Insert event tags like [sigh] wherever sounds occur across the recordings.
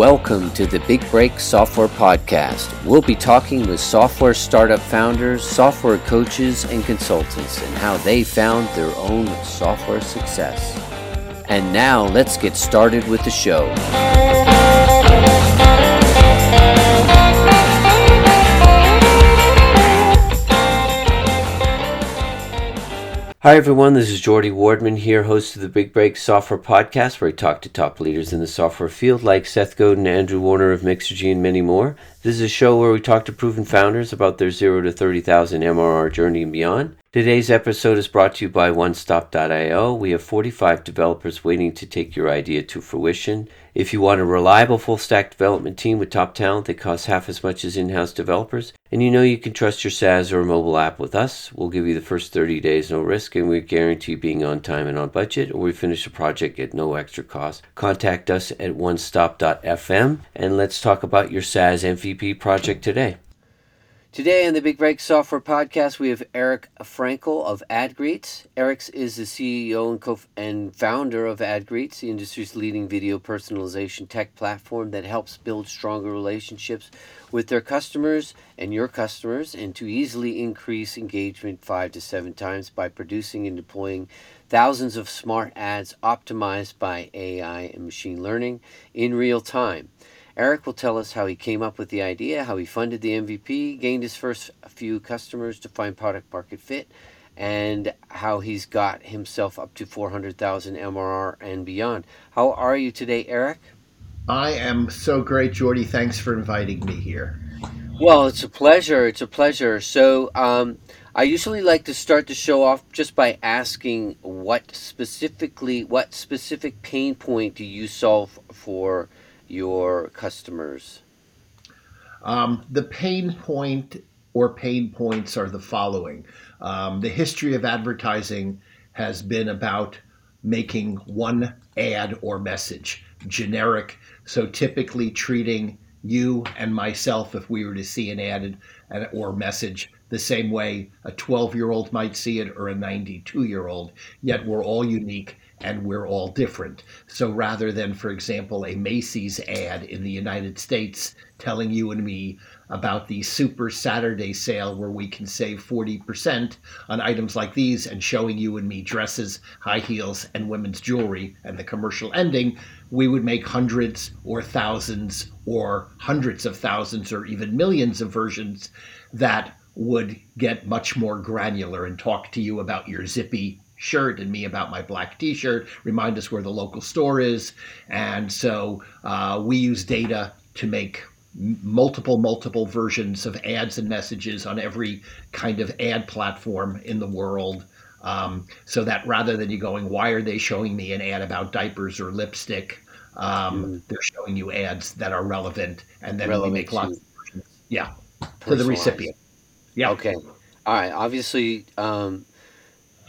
Welcome to the Big Break Software Podcast. We'll be talking with software startup founders, software coaches, and consultants and how they found their own software success. And now let's get started with the show. Hi, everyone. This is Jordy Wardman here, host of the Big Break Software Podcast, where I talk to top leaders in the software field like Seth Godin, Andrew Warner of Mixergy, and many more. This is a show where we talk to proven founders about their 0 to 30,000 MRR journey and beyond. Today's episode is brought to you by OneStop.io. We have 45 developers waiting to take your idea to fruition. If you want a reliable full stack development team with top talent that costs half as much as in house developers, and you know you can trust your SaaS or mobile app with us, we'll give you the first 30 days no risk and we guarantee being on time and on budget, or we finish the project at no extra cost. Contact us at onestop.fm and let's talk about your SaaS MVP project today. Today on the Big Break Software Podcast, we have Eric Frankel of AdGreetz. Eric is the CEO and, co- and founder of AdGreetz, the industry's leading video personalization tech platform that helps build stronger relationships with their customers and your customers, and to easily increase engagement five to seven times by producing and deploying thousands of smart ads optimized by AI and machine learning in real time. Eric will tell us how he came up with the idea, how he funded the MVP, gained his first few customers to find product market fit, and how he's got himself up to 400,000 MRR and beyond. How are you today, Eric? I am so great, Jordy. Thanks for inviting me here. Well, it's a pleasure. It's a pleasure. So, um, I usually like to start the show off just by asking what specifically, what specific pain point do you solve for your customers? Um, the pain point or pain points are the following. Um, the history of advertising has been about making one ad or message generic. So typically treating you and myself, if we were to see an ad or message, the same way a 12 year old might see it or a 92 year old, yet we're all unique and we're all different. So rather than, for example, a Macy's ad in the United States telling you and me about the Super Saturday sale where we can save 40% on items like these and showing you and me dresses, high heels, and women's jewelry and the commercial ending, we would make hundreds or thousands or hundreds of thousands or even millions of versions that would get much more granular and talk to you about your zippy shirt and me about my black t-shirt remind us where the local store is. And so uh, we use data to make multiple multiple versions of ads and messages on every kind of ad platform in the world. Um, so that rather than you going why are they showing me an ad about diapers or lipstick? Um, mm. they're showing you ads that are relevant and then relevant we make lots of versions. Yeah to the recipient. Yeah. Okay. All right. Obviously um,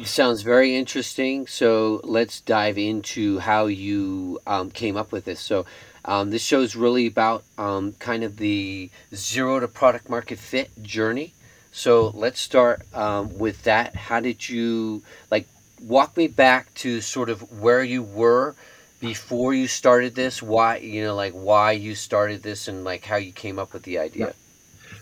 sounds very interesting. So let's dive into how you um, came up with this. So um, this show is really about um, kind of the zero to product market fit journey. So let's start um, with that. How did you like walk me back to sort of where you were before you started this? Why you know like why you started this and like how you came up with the idea.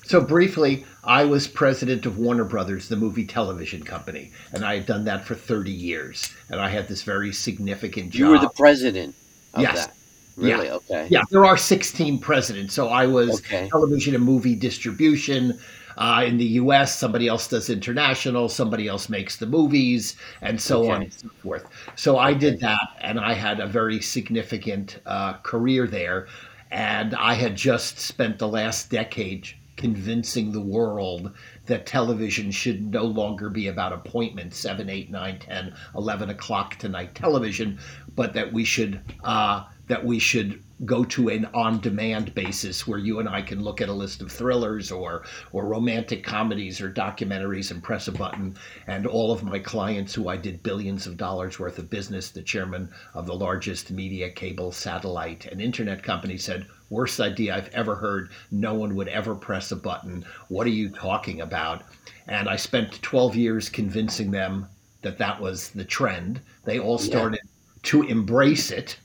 So briefly, I was president of Warner Brothers, the movie television company, and I had done that for 30 years. And I had this very significant job. You were the president yes. That. Really? Yeah. Okay. Yeah, there are 16 presidents. So I was okay. television and movie distribution. Uh, in the US, somebody else does international, somebody else makes the movies, and so okay. on and so forth. So I did that, and I had a very significant uh, career there. And I had just spent the last decade convincing the world that television should no longer be about appointments 7 8 9 10 11 o'clock tonight. Television but that we should uh, that we should go to an on-demand basis where you and I can look at a list of thrillers or or romantic comedies or documentaries and press a button. And all of my clients who I did billions of dollars worth of business, the chairman of the largest media, cable, satellite, and internet company said, worst idea I've ever heard. No one would ever press a button. What are you talking about? And I spent 12 years convincing them that that was the trend. They all started. To embrace it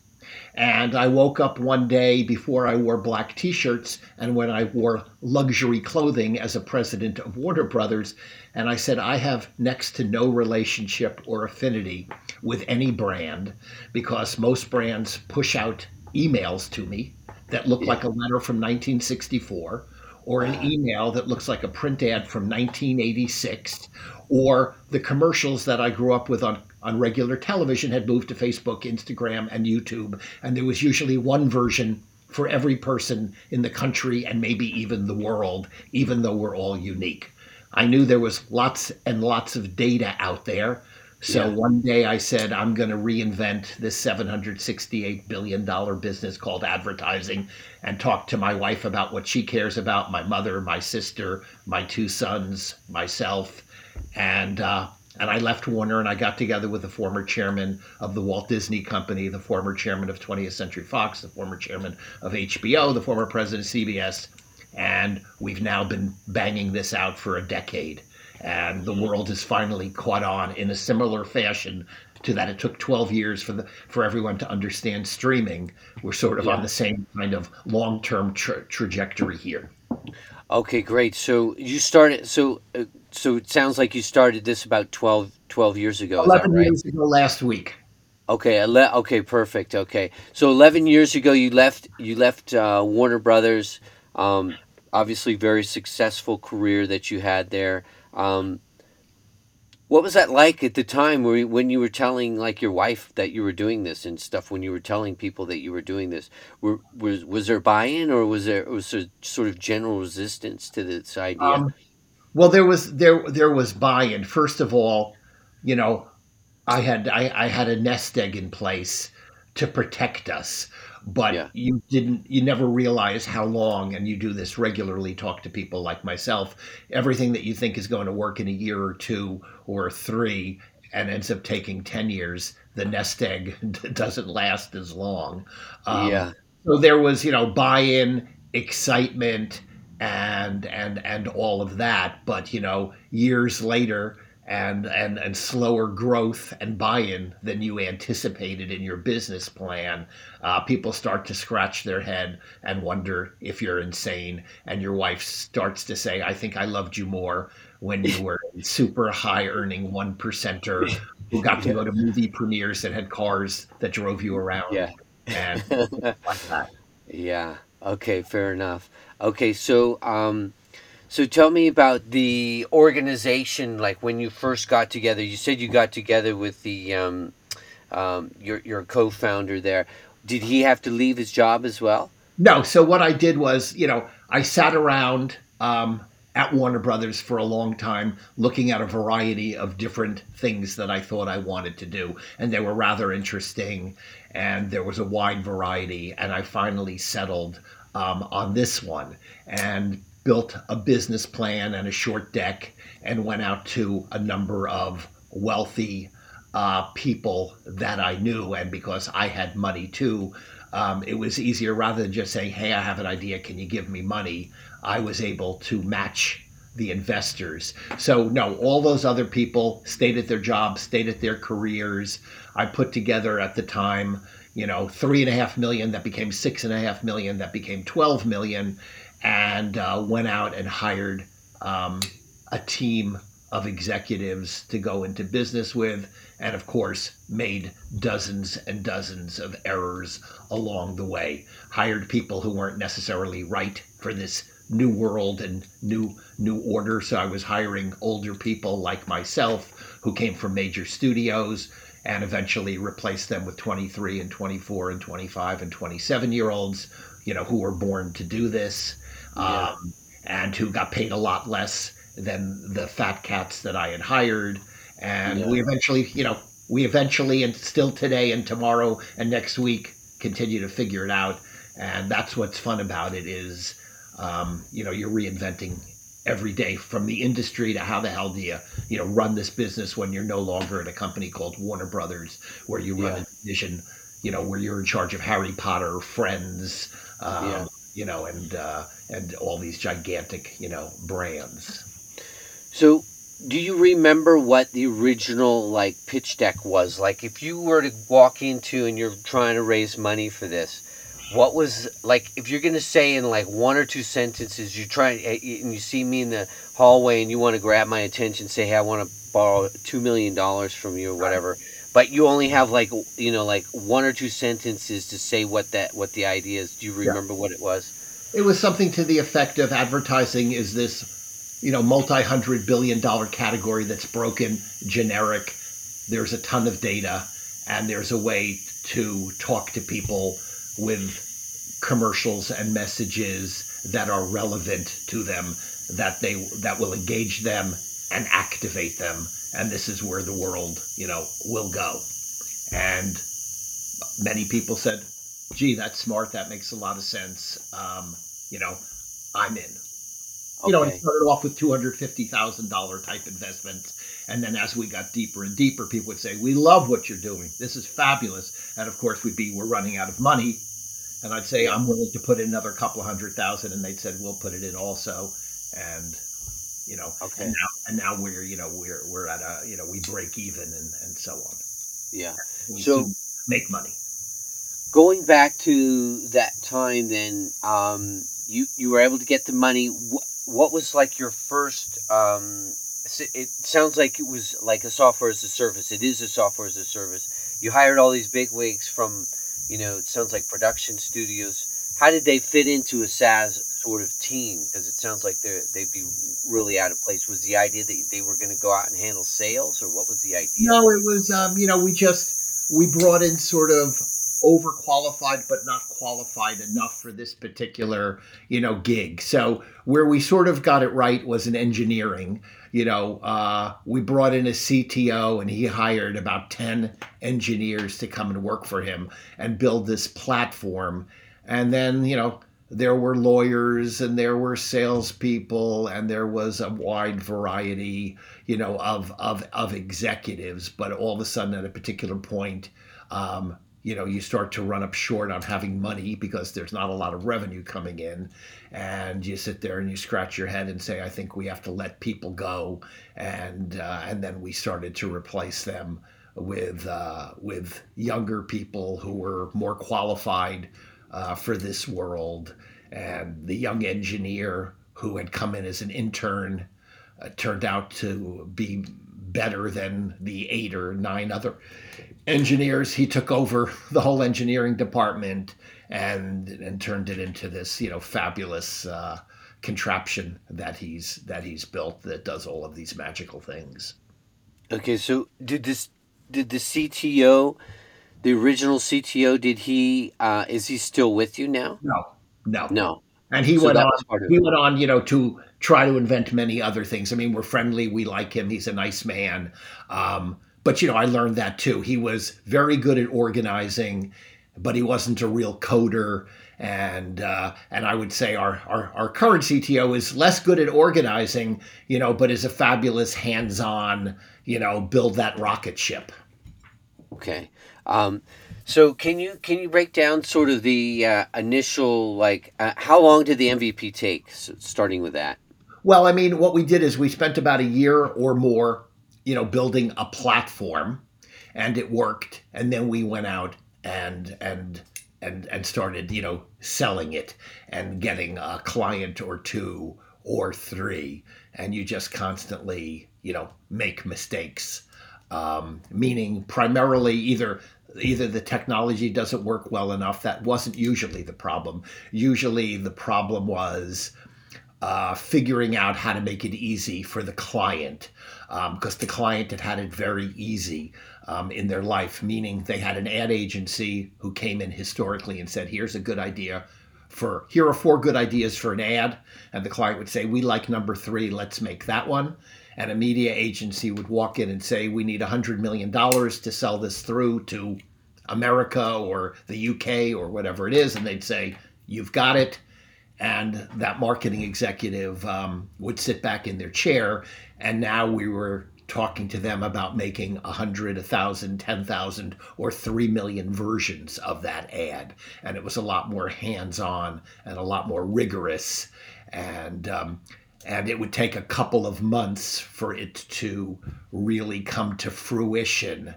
And I woke up one day before I wore black t shirts and when I wore luxury clothing as a president of Warner Brothers. And I said, I have next to no relationship or affinity with any brand because most brands push out emails to me that look yeah. like a letter from 1964 or an email that looks like a print ad from 1986 or the commercials that I grew up with on, on regular television had moved to Facebook, Instagram, and YouTube. And there was usually one version for every person in the country and maybe even the world, even though we're all unique. I knew there was lots and lots of data out there. So yeah. one day I said, I'm going to reinvent this $768 billion business called advertising and talk to my wife about what she cares about my mother, my sister, my two sons, myself. And, uh, and I left Warner and I got together with the former chairman of the Walt Disney Company, the former chairman of 20th Century Fox, the former chairman of HBO, the former president of CBS. And we've now been banging this out for a decade and the world has finally caught on in a similar fashion to that it took 12 years for the for everyone to understand streaming we're sort of yeah. on the same kind of long-term tra- trajectory here okay great so you started so uh, so it sounds like you started this about 12 12 years ago 11 right? years ago last week okay ele- okay perfect okay so 11 years ago you left you left uh, warner brothers um, obviously very successful career that you had there um, what was that like at the time where, when you were telling like your wife that you were doing this and stuff? When you were telling people that you were doing this, were, was was there buy-in or was there was there sort of general resistance to this idea? Um, well, there was there there was buy-in. First of all, you know, I had I, I had a nest egg in place to protect us but yeah. you didn't you never realize how long and you do this regularly talk to people like myself everything that you think is going to work in a year or two or three and ends up taking 10 years the nest egg [laughs] doesn't last as long um, yeah so there was you know buy-in excitement and and and all of that but you know years later and and and slower growth and buy-in than you anticipated in your business plan, uh, people start to scratch their head and wonder if you're insane. And your wife starts to say, "I think I loved you more when you were a super high earning one percenter who got to go to movie premieres that had cars that drove you around." Yeah, and [laughs] like that. Yeah. Okay. Fair enough. Okay. So. Um, so tell me about the organization. Like when you first got together, you said you got together with the um, um, your your co-founder there. Did he have to leave his job as well? No. So what I did was, you know, I sat around um, at Warner Brothers for a long time, looking at a variety of different things that I thought I wanted to do, and they were rather interesting, and there was a wide variety, and I finally settled um, on this one. And built a business plan and a short deck and went out to a number of wealthy uh, people that I knew. And because I had money too, um, it was easier rather than just saying, Hey, I have an idea. Can you give me money? I was able to match the investors. So, no, all those other people stayed at their jobs, stayed at their careers. I put together at the time, you know, three and a half million that became six and a half million that became 12 million and uh, went out and hired um, a team of executives to go into business with, and of course, made dozens and dozens of errors along the way. Hired people who weren't necessarily right for this new world and new new order. So I was hiring older people like myself who came from major studios and eventually replace them with 23 and 24 and 25 and 27 year olds, you know, who were born to do this yeah. um, and who got paid a lot less than the fat cats that I had hired. And yeah. we eventually, you know, we eventually and still today and tomorrow and next week continue to figure it out. And that's what's fun about it is, um, you know, you're reinventing every day from the industry to how the hell do you, you know, run this business when you're no longer at a company called Warner Brothers where you run yeah. a division, you know, where you're in charge of Harry Potter, Friends, um, yeah. you know, and uh, and all these gigantic, you know, brands. So do you remember what the original like pitch deck was? Like if you were to walk into and you're trying to raise money for this, what was like if you're going to say in like one or two sentences you try eh, and you see me in the hallway and you want to grab my attention say hey i want to borrow two million dollars from you or whatever but you only have like you know like one or two sentences to say what that what the idea is. Do you remember yeah. what it was? It was something to the effect of advertising is this you know multi-hundred billion dollar category that's broken generic. There's a ton of data and there's a way to talk to people with commercials and messages that are relevant to them that they that will engage them and activate them. And this is where the world you know will go. And many people said gee that's smart. That makes a lot of sense. Um, you know i'm in. You know, it started off with two hundred fifty thousand dollar type investments, and then as we got deeper and deeper, people would say, "We love what you're doing. This is fabulous." And of course, we'd be, "We're running out of money," and I'd say, "I'm willing to put in another couple of hundred thousand, and they'd said, "We'll put it in also," and you know, okay. and now and now we're you know we're we're at a you know we break even and and so on. Yeah. We so make money. Going back to that time, then um, you you were able to get the money. What, what was like your first? Um, it sounds like it was like a software as a service. It is a software as a service. You hired all these big wigs from, you know, it sounds like production studios. How did they fit into a SaaS sort of team? Because it sounds like they they'd be really out of place. Was the idea that they were going to go out and handle sales, or what was the idea? No, it was. Um, you know, we just we brought in sort of overqualified but not qualified enough for this particular you know gig. So where we sort of got it right was in engineering. You know uh, we brought in a cto and he hired about 10 engineers to come and work for him and build this platform. And then you know there were lawyers and there were salespeople and there was a wide variety, you know, of of of executives. But all of a sudden, at a particular point, um, you know, you start to run up short on having money because there's not a lot of revenue coming in, and you sit there and you scratch your head and say, "I think we have to let people go," and uh, and then we started to replace them with uh, with younger people who were more qualified uh, for this world. And the young engineer who had come in as an intern uh, turned out to be better than the eight or nine other engineers. He took over the whole engineering department and and turned it into this you know fabulous uh, contraption that he's that he's built that does all of these magical things. Okay, so did this did the CTO the original CTO, did he? Uh, is he still with you now? No, no, no. And he so went on. He went on, you know, to try to invent many other things. I mean, we're friendly. We like him. He's a nice man. Um, but you know, I learned that too. He was very good at organizing, but he wasn't a real coder. And uh, and I would say our, our our current CTO is less good at organizing, you know, but is a fabulous hands-on, you know, build that rocket ship. Okay. Um, so can you can you break down sort of the uh, initial like uh, how long did the MVP take? So starting with that. Well, I mean, what we did is we spent about a year or more, you know, building a platform, and it worked. And then we went out and and and and started, you know, selling it and getting a client or two or three, and you just constantly, you know, make mistakes um, meaning primarily either either the technology doesn't work well enough. That wasn't usually the problem. Usually the problem was uh, figuring out how to make it easy for the client because um, the client had had it very easy um, in their life, meaning they had an ad agency who came in historically and said, "Here's a good idea." For here are four good ideas for an ad, and the client would say, "We like number three. Let's make that one." and a media agency would walk in and say, We need $100 million to sell this through to America or the UK or whatever it is. And they'd say, You've got it. And that marketing executive um, would sit back in their chair. And now we were talking to them about making 100, 1,000, 10,000, or 3 million versions of that ad. And it was a lot more hands on and a lot more rigorous. And, um, and it would take a couple of months for it to really come to fruition.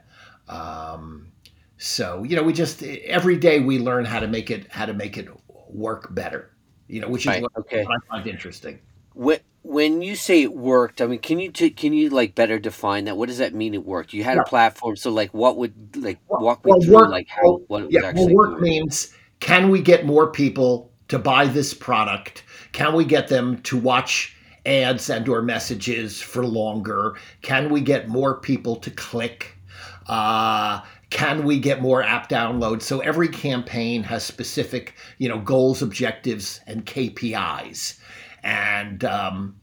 Um, so you know, we just every day we learn how to make it how to make it work better. You know, which is Right. what, Okay. what I find interesting. When when you say it worked, I mean, can you t- can you like better define that? What does that mean? It worked. You had Yeah. a platform, so like, what would like Well, walk me well, through work- like how what it was Yeah, well, actually work doing? means can we get more people to buy this product? Can we get them to watch ads and or messages for longer? Can we get more people to click? Uh, can we get more app downloads? So every campaign has specific, you know, goals, objectives, and KPIs. And um,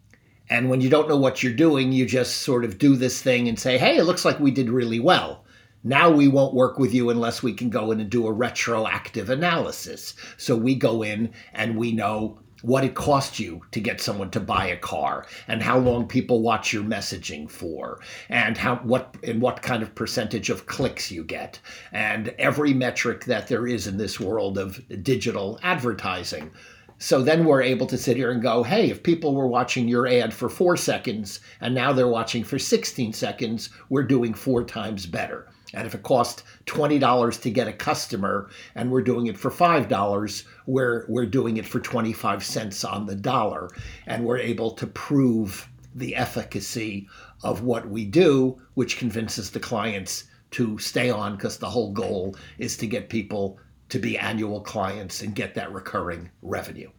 and when you don't know what you're doing, you just sort of do this thing and say, "Hey, it looks like we did really well." Now we won't work with you unless we can go in and do a retroactive analysis. So we go in and we know what it costs you to get someone to buy a car and how long people watch your messaging for and how what and what kind of percentage of clicks you get. And every metric that there is in this world of digital advertising so then we're able to sit here and go, hey, if people were watching your ad for four seconds and now they're watching for 16 seconds, we're doing four times better. And if it cost $20 to get a customer and we're doing it for $5, we're, we're doing it for 25 cents on the dollar. And we're able to prove the efficacy of what we do, which convinces the clients to stay on because the whole goal is to get people to be annual clients and get that recurring revenue.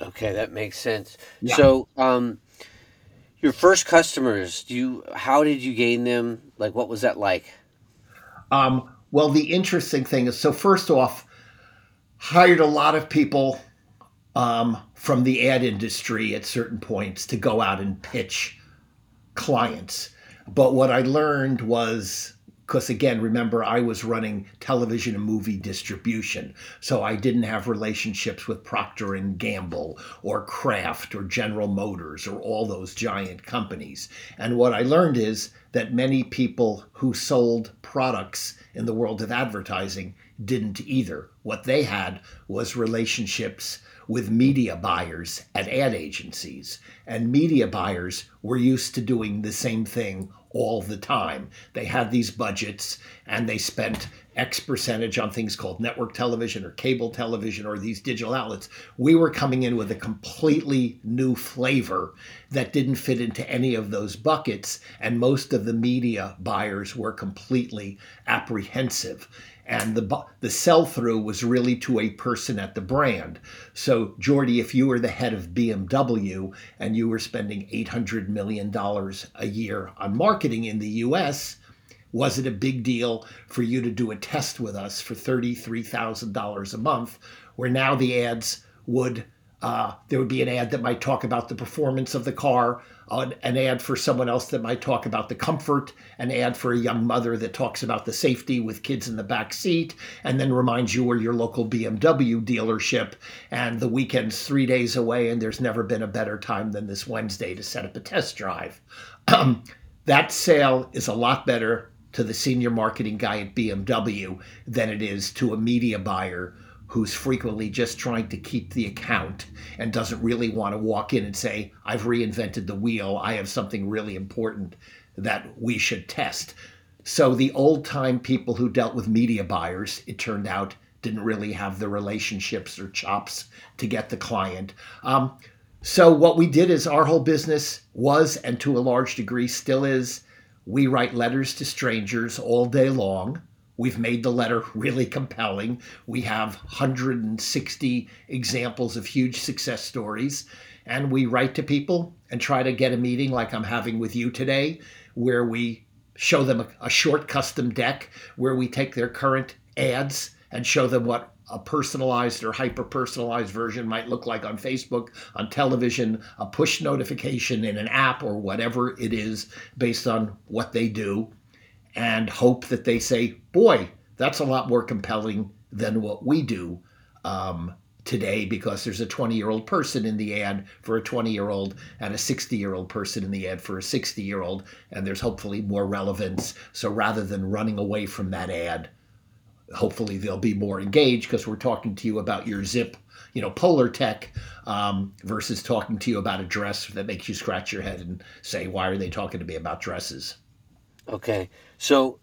Okay, that makes sense. Yeah. So, um, your first customers, do you how did you gain them? Like, what was that like? Um, well, the interesting thing is so, first off, hired a lot of people um, from the ad industry at certain points to go out and pitch clients. But what I learned was because again remember i was running television and movie distribution so i didn't have relationships with procter and gamble or kraft or general motors or all those giant companies. And what i learned is that many people who sold products in the world of advertising didn't either. What they had was relationships with media buyers at ad agencies. And media buyers were used to doing the same thing all the time. They had these budgets and they spent X percentage on things called network television or cable television or these digital outlets. We were coming in with a completely new flavor that didn't fit into any of those buckets. And most of the media buyers were completely apprehensive and the the sell through was really to a person at the brand. So Jordy, if you were the head of BMW and you were spending eight hundred million dollars a year on marketing in the U.S., was it a big deal for you to do a test with us for thirty-three thousand dollars a month, where now the ads would uh, there would be an ad that might talk about the performance of the car, an, ad for someone else that might talk about the comfort, an ad for a young mother that talks about the safety with kids in the back seat, and then reminds you where your local BMW dealership and the weekend's three days away, and there's never been a better time than this Wednesday to set up a test drive. Um, that sale is a lot better to the senior marketing guy at BMW than it is to a media buyer who's frequently just trying to keep the account and doesn't really want to walk in and say, I've reinvented the wheel. I have something really important that we should test. So the old time people who dealt with media buyers, it turned out, didn't really have the relationships or chops to get the client. Um, so what we did is our whole business was, and to a large degree still is, we write letters to strangers all day long. We've made the letter really compelling. We have 160 examples of huge success stories. And we write to people and try to get a meeting like I'm having with you today, where we show them a, a short custom deck, where we take their current ads and show them what a personalized or hyper personalized version might look like on Facebook, on television, a push notification in an app, or whatever it is based on what they do and hope that they say, boy, that's a lot more compelling than what we do um, today because there's a 20 year old person in the ad for a 20 year old and a 60 year old person in the ad for a 60 year old, and there's hopefully more relevance. So rather than running away from that ad, hopefully they'll be more engaged because we're talking to you about your zip you know Polartec um, versus talking to you about a dress that makes you scratch your head and say why are they talking to me about dresses Okay, so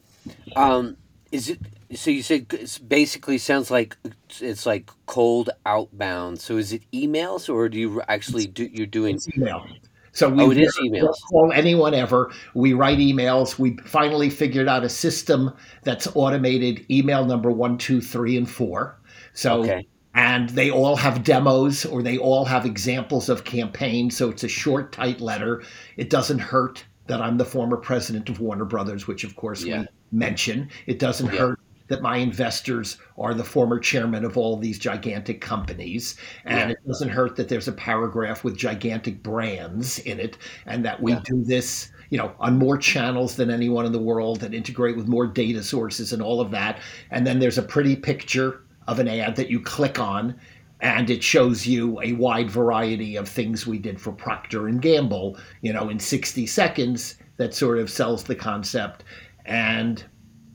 um, is it? So you said it basically sounds like it's, it's like cold outbound. So is it emails or do you actually do? You're doing. it's email so we Oh, it is emails. call anyone ever we write emails we finally figured out a system that's automated email number one two three and four so Okay. and they all have demos or they all have examples of campaigns so it's a short tight letter it doesn't hurt that i'm the former president of warner brothers which of course Yeah. we mention it doesn't Yeah. hurt that my investors are the former chairman of all these gigantic companies and Yeah. it doesn't hurt that there's a paragraph with gigantic brands in it and that we do this you know on more channels than anyone in the world and integrate with more data sources and all of that and then there's a pretty picture of an ad that you click on and it shows you a wide variety of things we did for Procter and Gamble, you know, in 60 seconds that sort of sells the concept. And,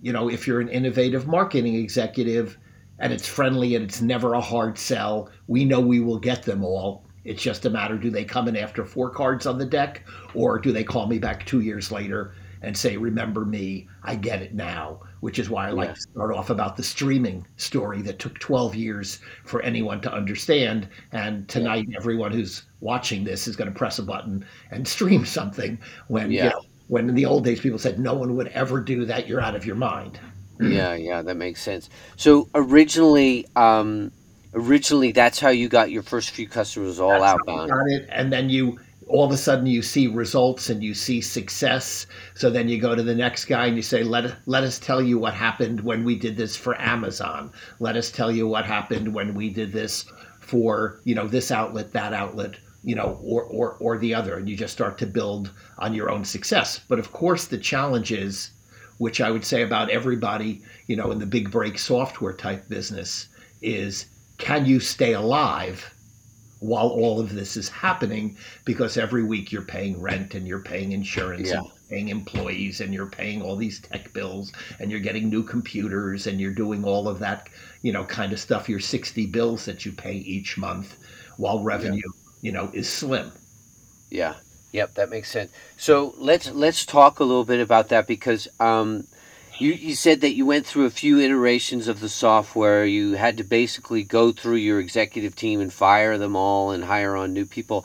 you know, if you're an innovative marketing executive and it's friendly and it's never a hard sell, we know we will get them all. It's just a matter do they come in after four cards on the deck or do they call me back two years later and say, Remember me, I get it now, which is why I like Yeah. to start off about the streaming story that took 12 years for anyone to understand. And tonight, everyone who's watching this is going to press a button and [laughs] stream something when, you Yeah. know, when in the old days people said no one would ever do that, you're out of your mind. [clears throat] Yeah, yeah, that makes sense. So originally, um, originally that's how you got your first few customers all That's outbound. you got it, and then you all of a sudden you see results and you see success. So then you go to the next guy and you say, "Let let us tell you what happened when we did this for Amazon. Let us tell you what happened when we did this for you know this outlet, that outlet." You know, or, or or the other, and you just start to build on your own success. But of course, the challenge is, which I would say about everybody, you know, in the big break software type business, is can you stay alive while all of this is happening because every week you're paying rent and you're paying insurance Yeah. and paying employees and you're paying all these tech bills and you're getting new computers and you're doing all of that you know kind of stuff your 60 bills that you pay each month while revenue you know is slim Yeah. Yep, that makes sense. So let's let's talk a little bit about that because um, you you said that you went through a few iterations of the software. You had to basically go through your executive team and fire them all and hire on new people.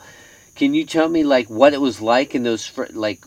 Can you tell me like what it was like in those fir- like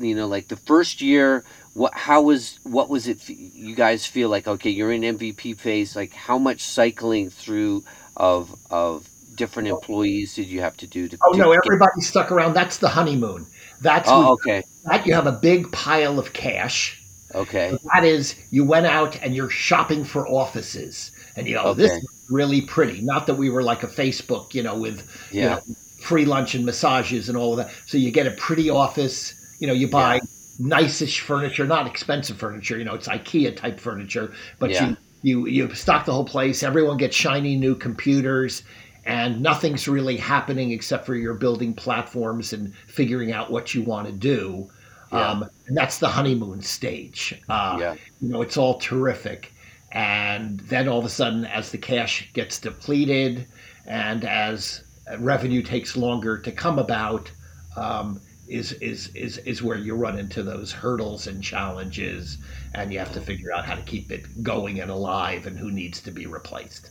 you know like the first year? What how was what was it? f- You guys feel like okay, you're in MVP phase. Like how much cycling through of of different oh. employees did you have to do to? oh to no everybody stuck around that's the honeymoon that's Oh, okay, that you have a big pile of cash okay. That is, you went out and you're shopping for offices, and you go, "This is really pretty." Not that we were like a Facebook, you know, with you Yeah. know, free lunch and massages and all of that. So you get a pretty office. You know, you buy nice-ish furniture, not expensive furniture. You know, it's IKEA type furniture, but Yeah. you you you stock the whole place. Everyone gets shiny new computers. And nothing's really happening except for you're building platforms and figuring out what you want to do. Yeah. Um, and that's the honeymoon stage. Uh, Yeah. you know, it's all terrific. And then all of a sudden, as the cash gets depleted and as revenue takes longer to come about, um, is, is, is, is where you run into those hurdles and challenges, and you have to figure out how to keep it going and alive and who needs to be replaced.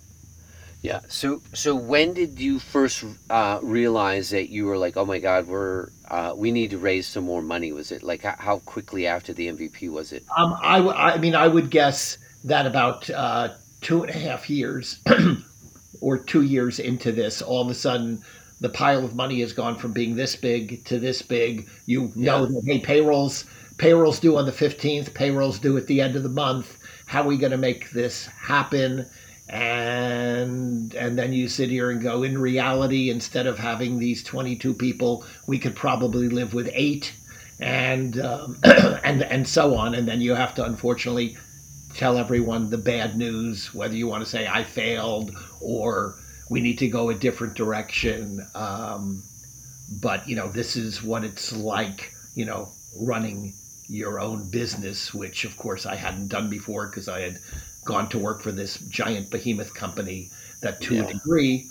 Yeah. So so when did you first uh, realize that you were like, oh my God, we're uh, we need to raise some more money? Was it like how, how quickly after the MVP was it? Um, I, w- I mean, I would guess that about uh, two and a half years [clears throat] or two years into this, all of a sudden, the pile of money has gone from being this big to this big. You know Yeah. that hey, payrolls payrolls due on the fifteenth, payrolls due at the end of the month. How are we going to make this happen? And and then you sit here and go. In reality, instead of having these twenty-two people, we could probably live with eight and um, [clears throat] and and so on. And then you have to unfortunately tell everyone the bad news, whether you want to say I failed or we need to go a different direction. Um, but you know, this is what it's like, you know, running your own business, which of course I hadn't done before because I had gone to work for this giant behemoth company that, to Yeah. a degree,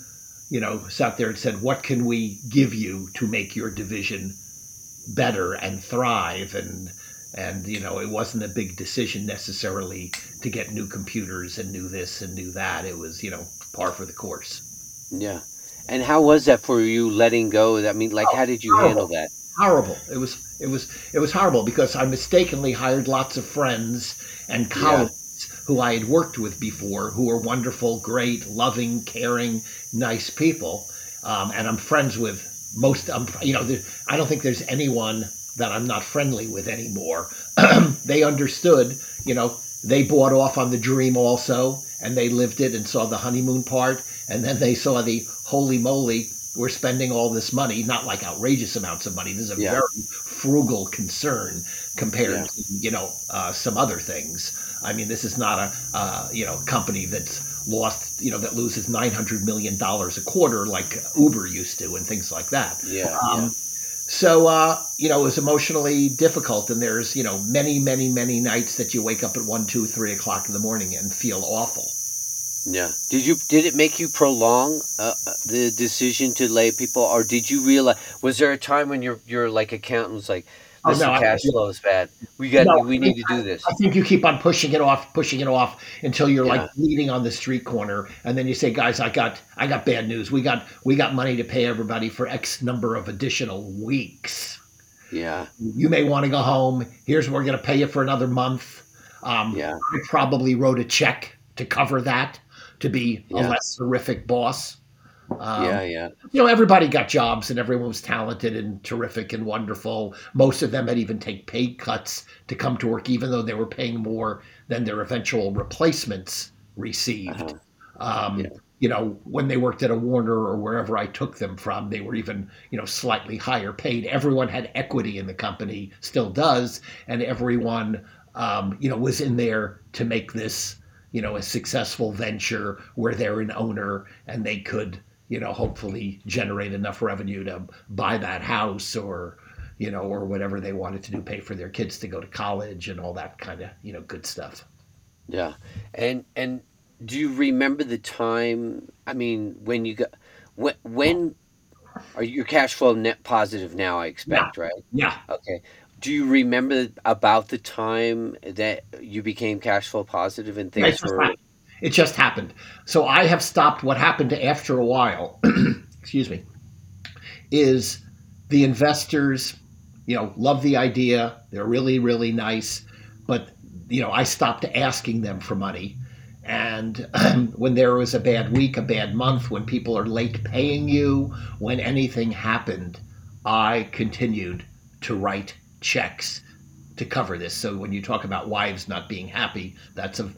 you know, sat there and said, "What can we give you to make your division better and thrive?" and and you know, it wasn't a big decision necessarily to get new computers and new this and new that. It was you know par for the course. Yeah. And how was that for you letting go? I mean, like, oh, how did you handle that? horrible. It was it was it was horrible because I mistakenly hired lots of friends and colleagues who I had worked with before, who were wonderful, great, loving, caring, nice people, um, and I'm friends with most. Um, you know, there, I don't think there's anyone that I'm not friendly with anymore. [clears throat] they understood. You know, they bought off on the dream also, and they lived it and saw the honeymoon part, and then they saw the holy moly we're spending all this money, not like outrageous amounts of money. This is a Yeah. very frugal concern compared Yeah. to you know uh, some other things. I mean, this is not a uh, you know company that's lost you know that loses nine hundred million dollars a quarter like Uber used to and things like that. Yeah. Um, So uh, you know it was emotionally difficult, and there's you know many, many, many nights that you wake up at one, two, three o'clock in the morning and feel awful. Yeah. Did you did it make you prolong uh, uh, the decision to lay people, or did you realize? Was there a time when your your like accountant was like, Oh, "Listen, no, I- cash flow is bad. We got No, we need to do this." I think you keep on pushing it off, pushing it off until you're Yeah. like bleeding on the street corner, and then you say, "Guys, I got, I got bad news. We got, we got money to pay everybody for X number of additional weeks. Yeah. You may want to go home. Here's what we're going to pay you for another month. Um, Yeah. I probably wrote a check to cover that to be a less horrific boss. Um, yeah. Yeah. you know, everybody got jobs and everyone was talented and terrific and wonderful. Most of them had even take pay cuts to come to work, even though they were paying more than their eventual replacements received. Uh-huh. Um, Yeah. You know, when they worked at a Warner or wherever I took them from, they were even, you know, slightly higher paid. Everyone had equity in the company, still does, and everyone, um, you know, was in there to make this, you know, a successful venture where they're an owner and they could, you know, hopefully generate enough revenue to buy that house or, you know, or whatever they wanted to do, pay for their kids to go to college and all that kind of, you know, good stuff. Yeah. And and do you remember the time? I mean, when you got when when are your cash flow net positive now? I expect, right? Yeah. Okay. Do you remember about the time that you became cash flow positive and things were? it just happened. So I have stopped. What happened after a while, [clears throat] excuse me, is the investors, you know, love the idea. They're really, really nice. But, you know, I stopped asking them for money. And [clears throat] when there was a bad week, a bad month, when people are late paying you, when anything happened, I continued to write checks to cover this. So when you talk about wives not being happy, that's a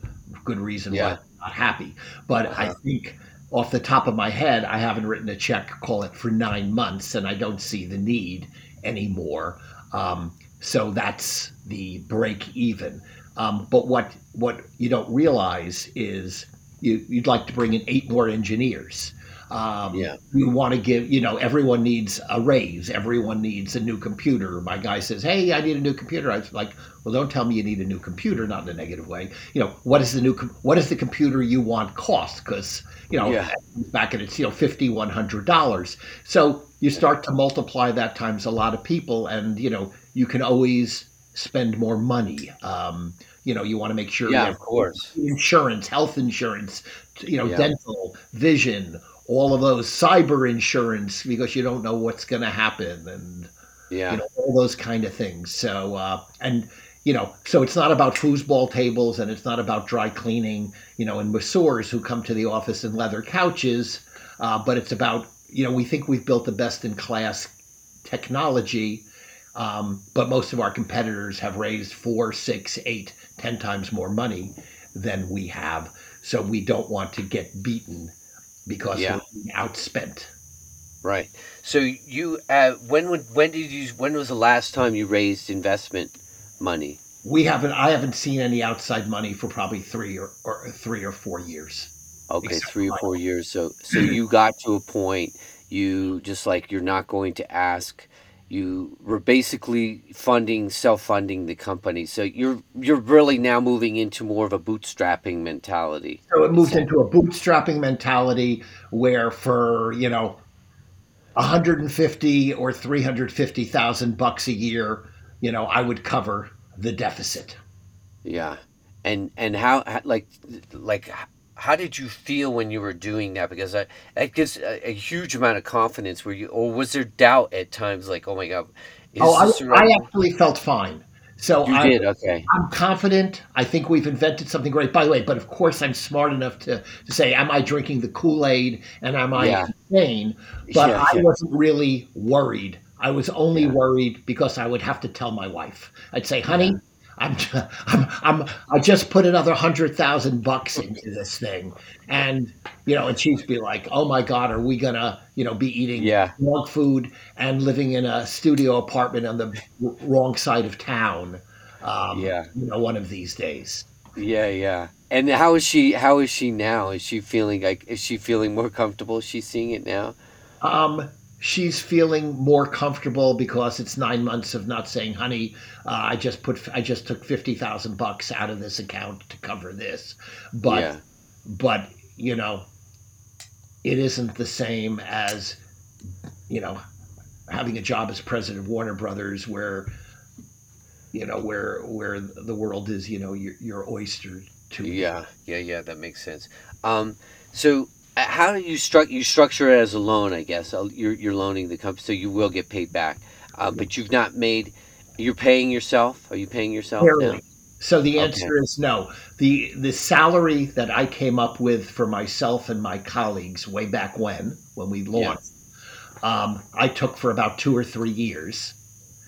good reason why Yeah. I'm not happy. But I Uh-huh. think off the top of my head, I haven't written a check, call it for nine months, and I don't see the need anymore. Um, so that's the break even. Um, but what what you don't realize is you, you'd like to bring in eight more engineers. Um, Yeah. You want to give, you know, everyone needs a raise. Everyone needs a new computer. My guy says, "Hey, I need a new computer." I was like, "Well, don't tell me you need a new computer, not in a negative way. You know, what is the new, com- what is the computer you want cost? Because you know, Yeah. back at it's you know fifty, one hundred dollars. So you start to multiply that times a lot of people, and you know, you can always spend more money. Um, you know, you want to make sure Yeah, you of course. insurance, health insurance, you know, Yeah. dental, vision, all of those, cyber insurance, because you don't know what's going to happen, and Yeah. you know all those kind of things. So uh, and you know, so it's not about foosball tables, and it's not about dry cleaning, you know, and masseurs who come to the office in leather couches, uh, but it's about you know we think we've built the best in class technology. Um, but most of our competitors have raised four, six, eight, ten times more money than we have. So we don't want to get beaten because Yeah. we're being outspent. Right. So you uh, when would when did you when was the last time you raised investment money? We haven't. I haven't seen any outside money for probably three or, or three or four years. Okay, three or four years. So so you got to a point you just like you're not going to ask you were basically funding self-funding the company. So you're you're really now moving into more of a bootstrapping mentality. So it moved into a bootstrapping mentality where for you know 150 or 350,000 bucks a year you know I would cover the deficit. Yeah. And and how like like how did you feel when you were doing that? Because that, that gives a, a, huge amount of confidence. Where you, or was there doubt at times? Like, oh my god. oh, I, right? I actually felt fine. So you I, did okay. I'm confident. I think we've invented something great. By the way, but of course, I'm smart enough to, to say, am I drinking the Kool Aid and am I yeah. insane? But yeah, I yeah. wasn't really worried. I was only worried because I would have to tell my wife. I'd say, honey, I'm, I'm, I'm, I just put another hundred thousand bucks into this thing, and you know, and she'd be like, "Oh my God, are we gonna, you know, be eating yeah. dog food and living in a studio apartment on the wrong side of town?" Um, yeah, you know, one of these days. Yeah, yeah. And how is she? How is she now? Is she feeling like? Is she feeling more comfortable? Is she seeing it now? Um, she's feeling more comfortable because it's nine months of not saying, "Honey, uh, I just put I just took fifty thousand bucks out of this account to cover this," but yeah. but you know, it isn't the same as you know having a job as president of Warner Brothers, where you know where where the world is you know your, your oyster to. Yeah, yeah, yeah. That makes sense. Um, so how do you structure you structure it as a loan? I guess uh, you're you're loaning the company, so you will get paid back. Uh, but you've not made. You're paying yourself. Are you paying yourself? Now? So the answer okay. is no. the The salary that I came up with for myself and my colleagues way back when, when we launched, yeah. um, I took for about two or three years.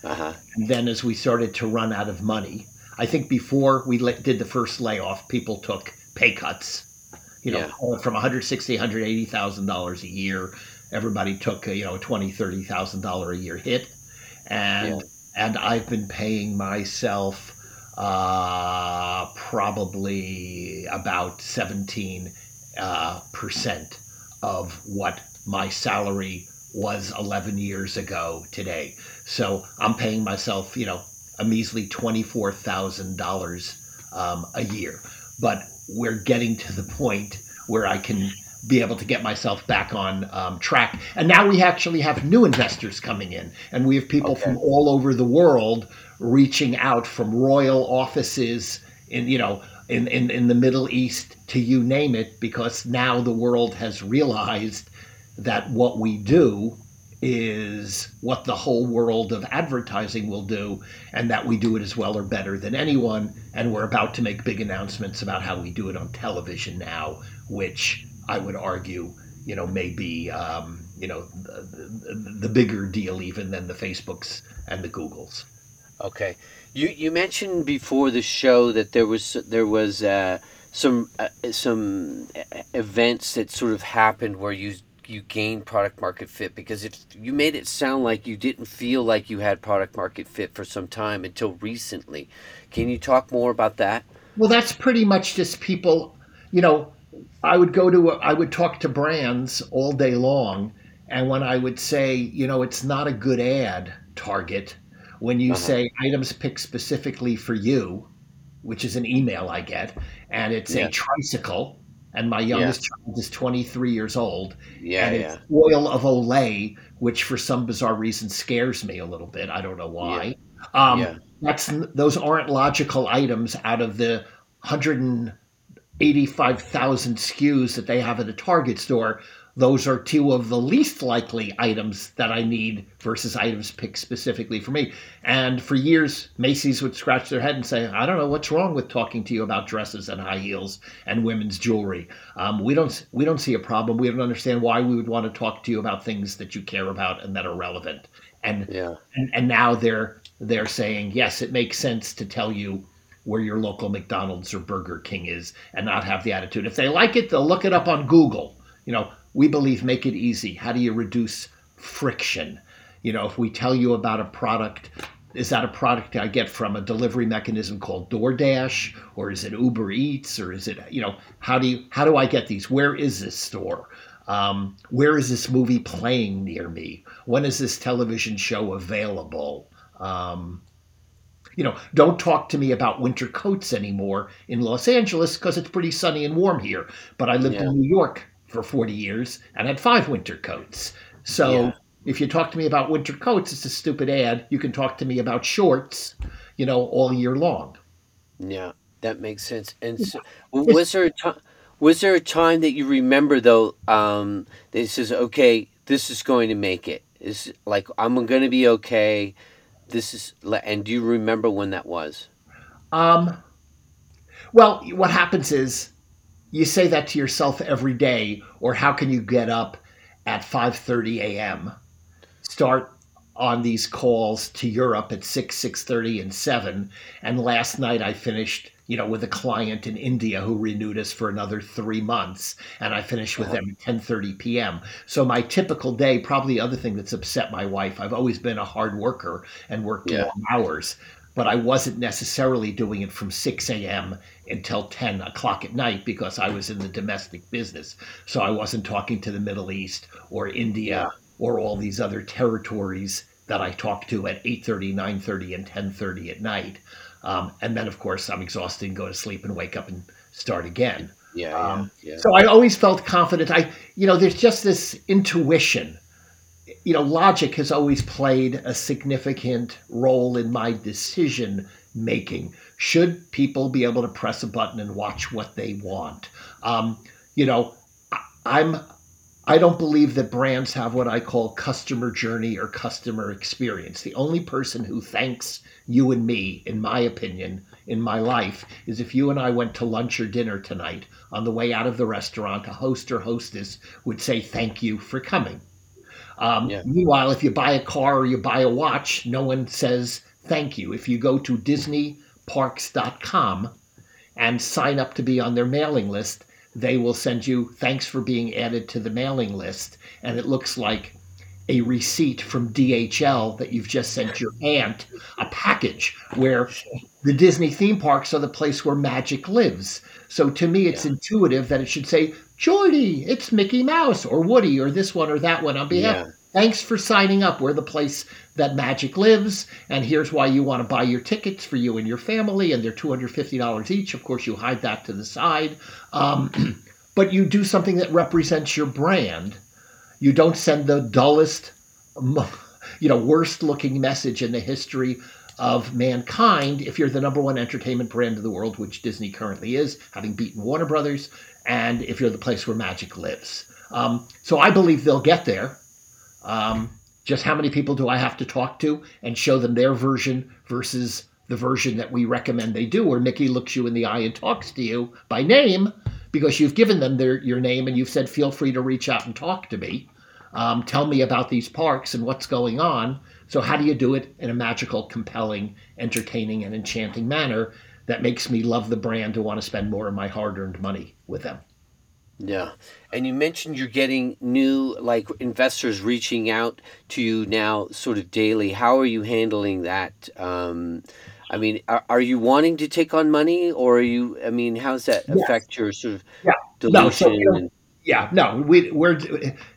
Uh-huh. And then, as we started to run out of money, I think before we did the first layoff, people took pay cuts you know, yeah. from 160, 180,000 dollars a year. Everybody took a, you know a twenty, thirty thousand dollar a year hit, and yeah. and I've been paying myself uh, probably about 17 uh, percent of what my salary was 11 years ago today. So I'm paying myself, you know, a measly $24,000 um, a year. But we're getting to the point where I can be able to get myself back on um, track. And now we actually have new investors coming in, and we have people okay. from all over the world reaching out from royal offices in you know in, in in the Middle East to you name it, because now the world has realized that what we do is what the whole world of advertising will do, and that we do it as well or better than anyone. And we're about to make big announcements about how we do it on television now, which I would argue, you know, may be, um, you know, the, the, bigger deal even than the Facebooks and the Googles. Okay, you you mentioned before the show that there was there was uh, some uh, some events that sort of happened where you you gain product market fit because if you made it sound like you didn't feel like you had product market fit for some time until recently. Can you talk more about that? Well, that's pretty much just people, you know, I would go to a, I would talk to brands all day long and when I would say, you know, it's not a good ad target when you uh-huh. say items picked specifically for you, which is an email I get, and it's yeah. a tricycle and my youngest yeah. child is 23 years old. Yeah, and yeah. it's oil of Olay, which for some bizarre reason scares me a little bit. I don't know why. Yeah. Um, yeah. That's those aren't logical items out of the 185,000 SKUs that they have at a Target store those are two of the least likely items that I need versus items picked specifically for me. And for years, Macy's would scratch their head and say, I don't know what's wrong with talking to you about dresses and high heels and women's jewelry. Um, we don't we don't see a problem. We don't understand why we would want to talk to you about things that you care about and that are relevant. And yeah. and, and now they're they're saying, yes, it makes sense to tell you where your local McDonald's or Burger King is and not have the attitude. If they like it, they'll look it up on Google. You know, we believe make it easy. How do you reduce friction? You know, if we tell you about a product, is that a product I get from a delivery mechanism called DoorDash, or is it Uber Eats, or is it you know how do you how do I get these? Where is this store? Um, where is this movie playing near me? When is this television show available? Um, you know, don't talk to me about winter coats anymore in Los Angeles because it's pretty sunny and warm here. But I lived Yeah. in New York for 40 years and had five winter coats. So Yeah. if you talk to me about winter coats, it's a stupid ad. You can talk to me about shorts, you know, all year long. Yeah, that makes sense. And so, was there a time? Was there a time that you remember though um, that says, "Okay, this is going to make it"? Is like I'm going to be okay. This is, and do you remember when that was? Um, well, what happens is you say that to yourself every day, or how can you get up at 5:30 a.m. start on these calls to Europe at 6, 6:30 and 7 and last night I finished you know with a client in India who renewed us for another 3 months and I finished with them at 10:30 p.m. So my typical day probably the other thing that's upset my wife I've always been a hard worker and worked Yeah. long hours but I wasn't necessarily doing it from 6 a.m. until 10 o'clock at night because I was in the domestic business. So I wasn't talking to the Middle East or India or all these other territories that I talk to at 8.30, 9.30, and 10.30 at night. Um, and then, of course, I'm exhausted and go to sleep and wake up and start again. Yeah, Um, yeah, yeah. So I always felt confident. I, you know, there's just this intuition. You know, logic has always played a significant role in my decision making. Should people be able to press a button and watch what they want? Um, you know, I'm. I don't believe that brands have what I call customer journey or customer experience. The only person who thanks you and me, in my opinion, in my life, is if you and I went to lunch or dinner tonight. On the way out of the restaurant, a host or hostess would say, Thank you for coming. Um, Yeah. Meanwhile, if you buy a car or you buy a watch, no one says thank you. If you go to DisneyParks.com and sign up to be on their mailing list, they will send you thanks for being added to the mailing list. And it looks like a receipt from DHL that you've just sent your aunt a package where the Disney theme parks are the place where magic lives. So to me, it's Yeah. intuitive that it should say, Jordy, it's Mickey Mouse or Woody or this one or that one on behalf. Yeah. Thanks for signing up. We're the place that magic lives. And here's why you want to buy your tickets for you and your family. And they're $250 each. Of course, you hide that to the side. Um, [clears throat] but you do something that represents your brand. You don't send the dullest, you know, worst looking message in the history of mankind if you're the number one entertainment brand of the world, which Disney currently is, having beaten Warner Brothers, and if you're the place where magic lives. Um, so I believe they'll get there. Um, just how many people do I have to talk to and show them their version versus the version that we recommend they do, where Mickey looks you in the eye and talks to you by name because you've given them their, your name and you've said, feel free to reach out and talk to me. Um, tell me about these parks and what's going on. So, how do you do it in a magical, compelling, entertaining, and enchanting manner that makes me love the brand to want to spend more of my hard earned money with them? Yeah. And you mentioned you're getting new like investors reaching out to you now sort of daily. How are you handling that? Um, I mean, are, are you wanting to take on money or are you, I mean, how's that Yes. affect your sort of Yeah. No, so, you know, Yeah, no, we, we're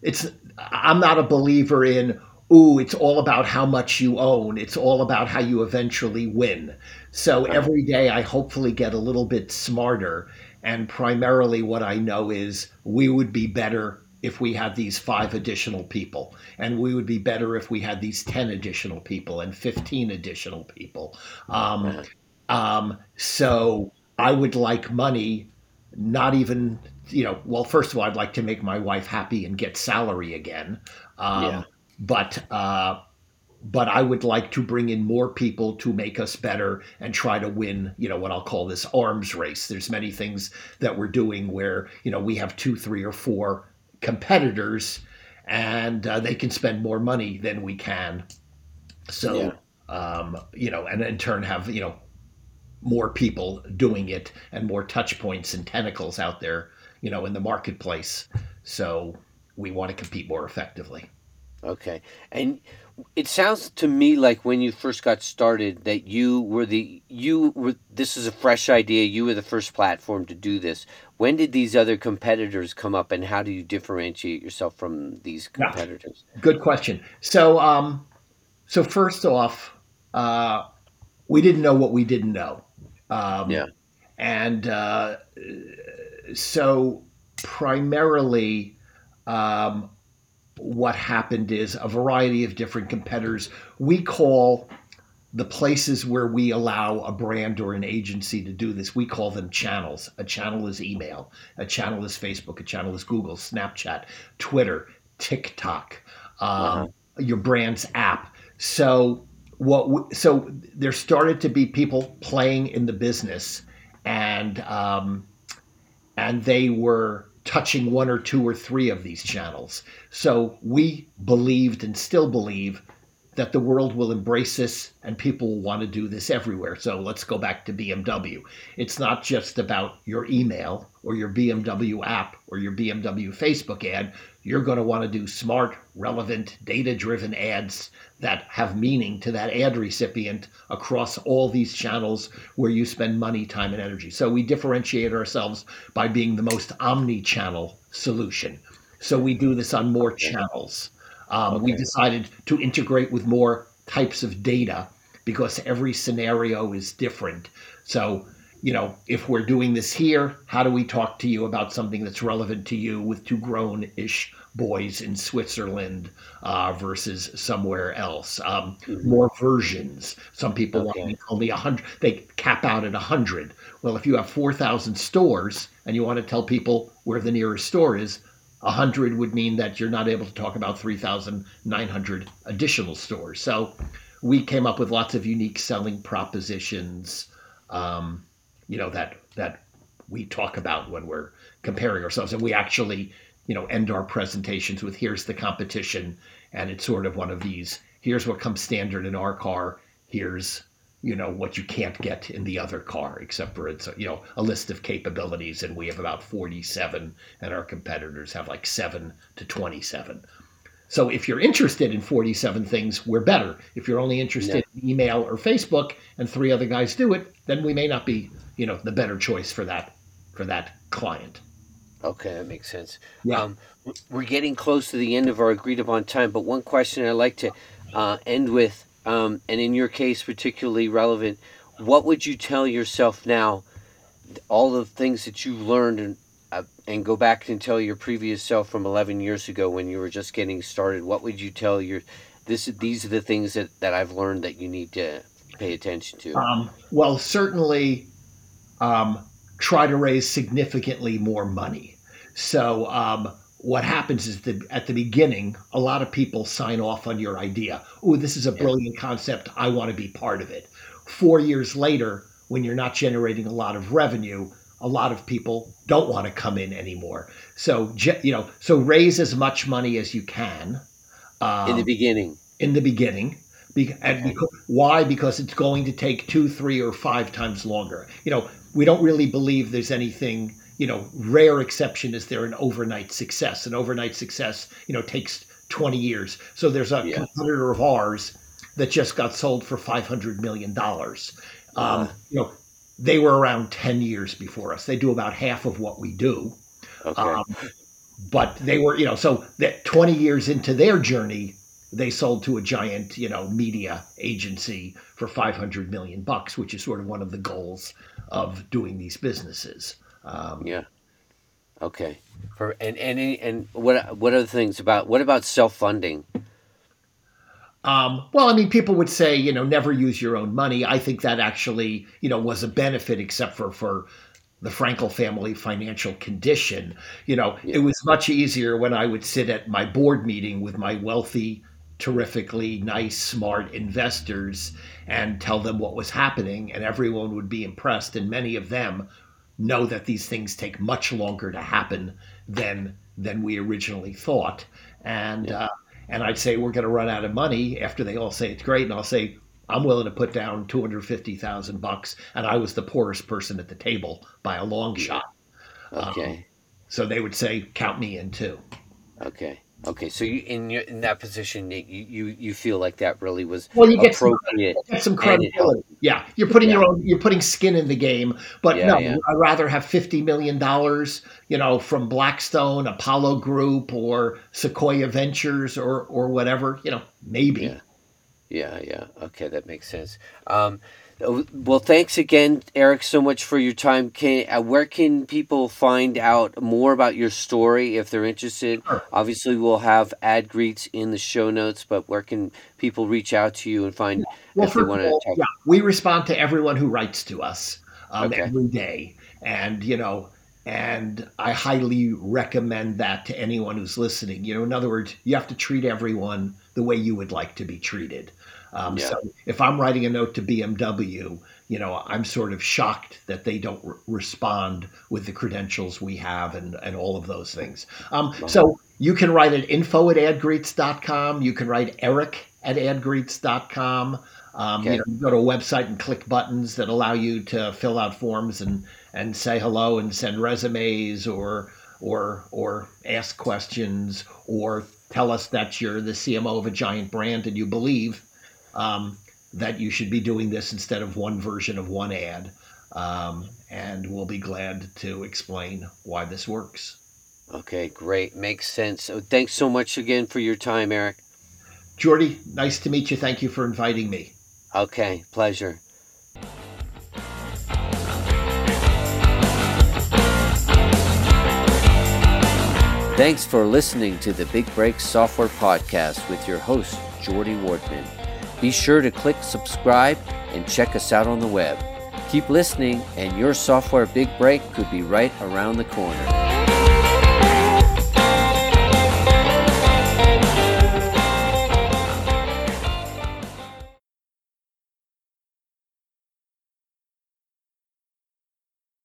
it's. I'm not a believer in. Ooh, it's all about how much you own. It's all about how you eventually win. So Uh-huh. every day, I hopefully get a little bit smarter. And primarily, what I know is we would be better if we had these five additional people, and we would be better if we had these ten additional people and fifteen additional people. Um, um, so I would like money, not even you know. Well, first of all, I'd like to make my wife happy and get salary again. Um, Yeah. But uh, but I would like to bring in more people to make us better and try to win, you know, what I'll call this arms race. There's many things that we're doing where, you know, we have two, three, or four competitors and uh, they can spend more money than we can. So, um, you know, and in turn have, you know, more people doing it and more touch points and tentacles out there, you know, in the marketplace. So we want to compete more effectively. Okay. And it sounds to me like when you first got started that you were the you were this is a fresh idea, you were the first platform to do this. When did these other competitors come up and how do you differentiate yourself from these Yeah, competitors? good question. So, um, so first off, uh, we didn't know what we didn't know, um, Yeah. and uh, so primarily, um, what happened is a variety of different competitors. We call the places where we allow a brand or an agency to do this, we call them channels. A channel is email, a channel is Facebook, a channel is Google, Snapchat, Twitter, TikTok, Uh-huh. um, your brand's app. So what? w- So there started to be people playing in the business, and um, and they were touching one or two or three of these channels. So we believed and still believe that the world will embrace this and people will want to do this everywhere. So let's go back to BMW. It's not just about your email or your BMW app or your BMW Facebook ad. You're going to want to do smart, relevant, data driven ads that have meaning to that ad recipient across all these channels where you spend money, time, and energy. So we differentiate ourselves by being the most omni channel solution. So we do this on more channels. Um, we decided to integrate with more types of data because every scenario is different. So, you know, if we're doing this here, how do we talk to you about something that's relevant to you with two grown ish boys in Switzerland uh, versus somewhere else? Um, Mhm. more versions. Some people want Okay. make only 100, they cap out at 100. Well, if you have 4,000 stores and you want to tell people where the nearest store is, 100 would mean that you're not able to talk about 3,900 additional stores. So we came up with lots of unique selling propositions, um, you know, that that we talk about when we're comparing ourselves, and we actually, you know, end our presentations with "Here's the competition," and it's sort of one of these. Here's what comes standard in our car. Here's you know what you can't get in the other car, except for it's you know a list of capabilities, and we have about 47, and our competitors have like seven to 27. So if you're interested in 47 things, we're better. If you're only Yeah. interested in email or Facebook and three other guys do it, then we may not be, you know, the better choice for that for that client. Okay, that makes sense. Yeah. Um, we're getting close to the end of our agreed upon time, but one question I'd like to uh, end with, um, and in your case, particularly relevant, what would you tell yourself now, all the things that you've learned, and, uh, and go back and tell your previous self from 11 years ago when you were just getting started? What would you tell your, this, these are the things that, that I've learned that you need to pay attention to? Um, well, certainly um, try to raise significantly more money. So um, what happens is that at the beginning, a lot of people sign off on your idea. Oh, this is a Yeah. brilliant concept. I want to be part of it. Four years later, when you're not generating a lot of revenue, a lot of people don't want to come in anymore. So you know, so raise as much money as you can. In the Um, beginning. in the beginning. Be- and Okay. because, why? Because it's going to take two, three, or five times longer. You know, we don't really believe there's anything. You know, rare exception is there an overnight success. An overnight success, you know, takes 20 years. So there's a Yeah. competitor of ours that just got sold for 500 million dollars. Um, you know, they were around 10 years before us. They do about half of what we do okay. um, but they were, you know, so that 20 years into their journey, they sold to a giant, you know, media agency for 500 million bucks, which is sort of one of the goals of doing these businesses. Um, Yeah. Okay. For and and and what what other things about what about self funding? Um, well, I mean, people would say, you know, never use your own money. I think that actually, you know, was a benefit, except for for the Frankel family financial condition. You know, Yeah. it was much easier when I would sit at my board meeting with my wealthy, terrifically nice, smart investors and tell them what was happening, and everyone would be impressed. And many of them know that these things take much longer to happen than than we originally thought. And Yeah. uh, and I'd say we're going to run out of money after they all say it's great, and I'll say I'm willing to put down two hundred fifty thousand bucks, and I was the poorest person at the table by a long shot. Um, Okay. so they would say count me in too. Okay. Okay, so you in your in that position, you you, you feel like that really was well, you get appropriate. Some, get some credibility. Yeah, you're putting yeah. your own, you're putting skin in the game. But Yeah, no, yeah. I'd rather have fifty million dollars, you know, from Blackstone, Apollo Group, or Sequoia Ventures, or or whatever. You know, maybe. Yeah. Yeah, yeah. Okay, that makes sense. Um, well, thanks again, Eric, so much for your time. Can uh, where can people find out more about your story if they're interested? Sure. Obviously, we'll have AdGreetz in the show notes, but where can people reach out to you and find Well, if they want to talk? yeah, we respond to everyone who writes to us um, Okay. every day, and you know, and I highly recommend that to anyone who's listening. You know, in other words, you have to treat everyone the way you would like to be treated. Um, Yeah. So if I'm writing a note to BMW, you know, I'm sort of shocked that they don't re- respond with the credentials we have and, and all of those things. Um, so you can write at info at adgreetz.com. You can write eric at adgreetz.com. Um, Okay. you know, you go to a website and click buttons that allow you to fill out forms and, and say hello and send resumes or or or ask questions or tell us that you're the CMO of a giant brand and you believe um, that you should be doing this instead of one version of one ad. Um, and we'll be glad to explain why this works. Okay, great, makes sense. So thanks so much again for your time, Eric. Jordy, nice to meet you. Thank you for inviting me. Okay, pleasure. Thanks for listening to the Big Break Software Podcast with your host, Jordy Wardman. Be sure to click subscribe and check us out on the web. Keep listening, and your software big break could be right around the corner.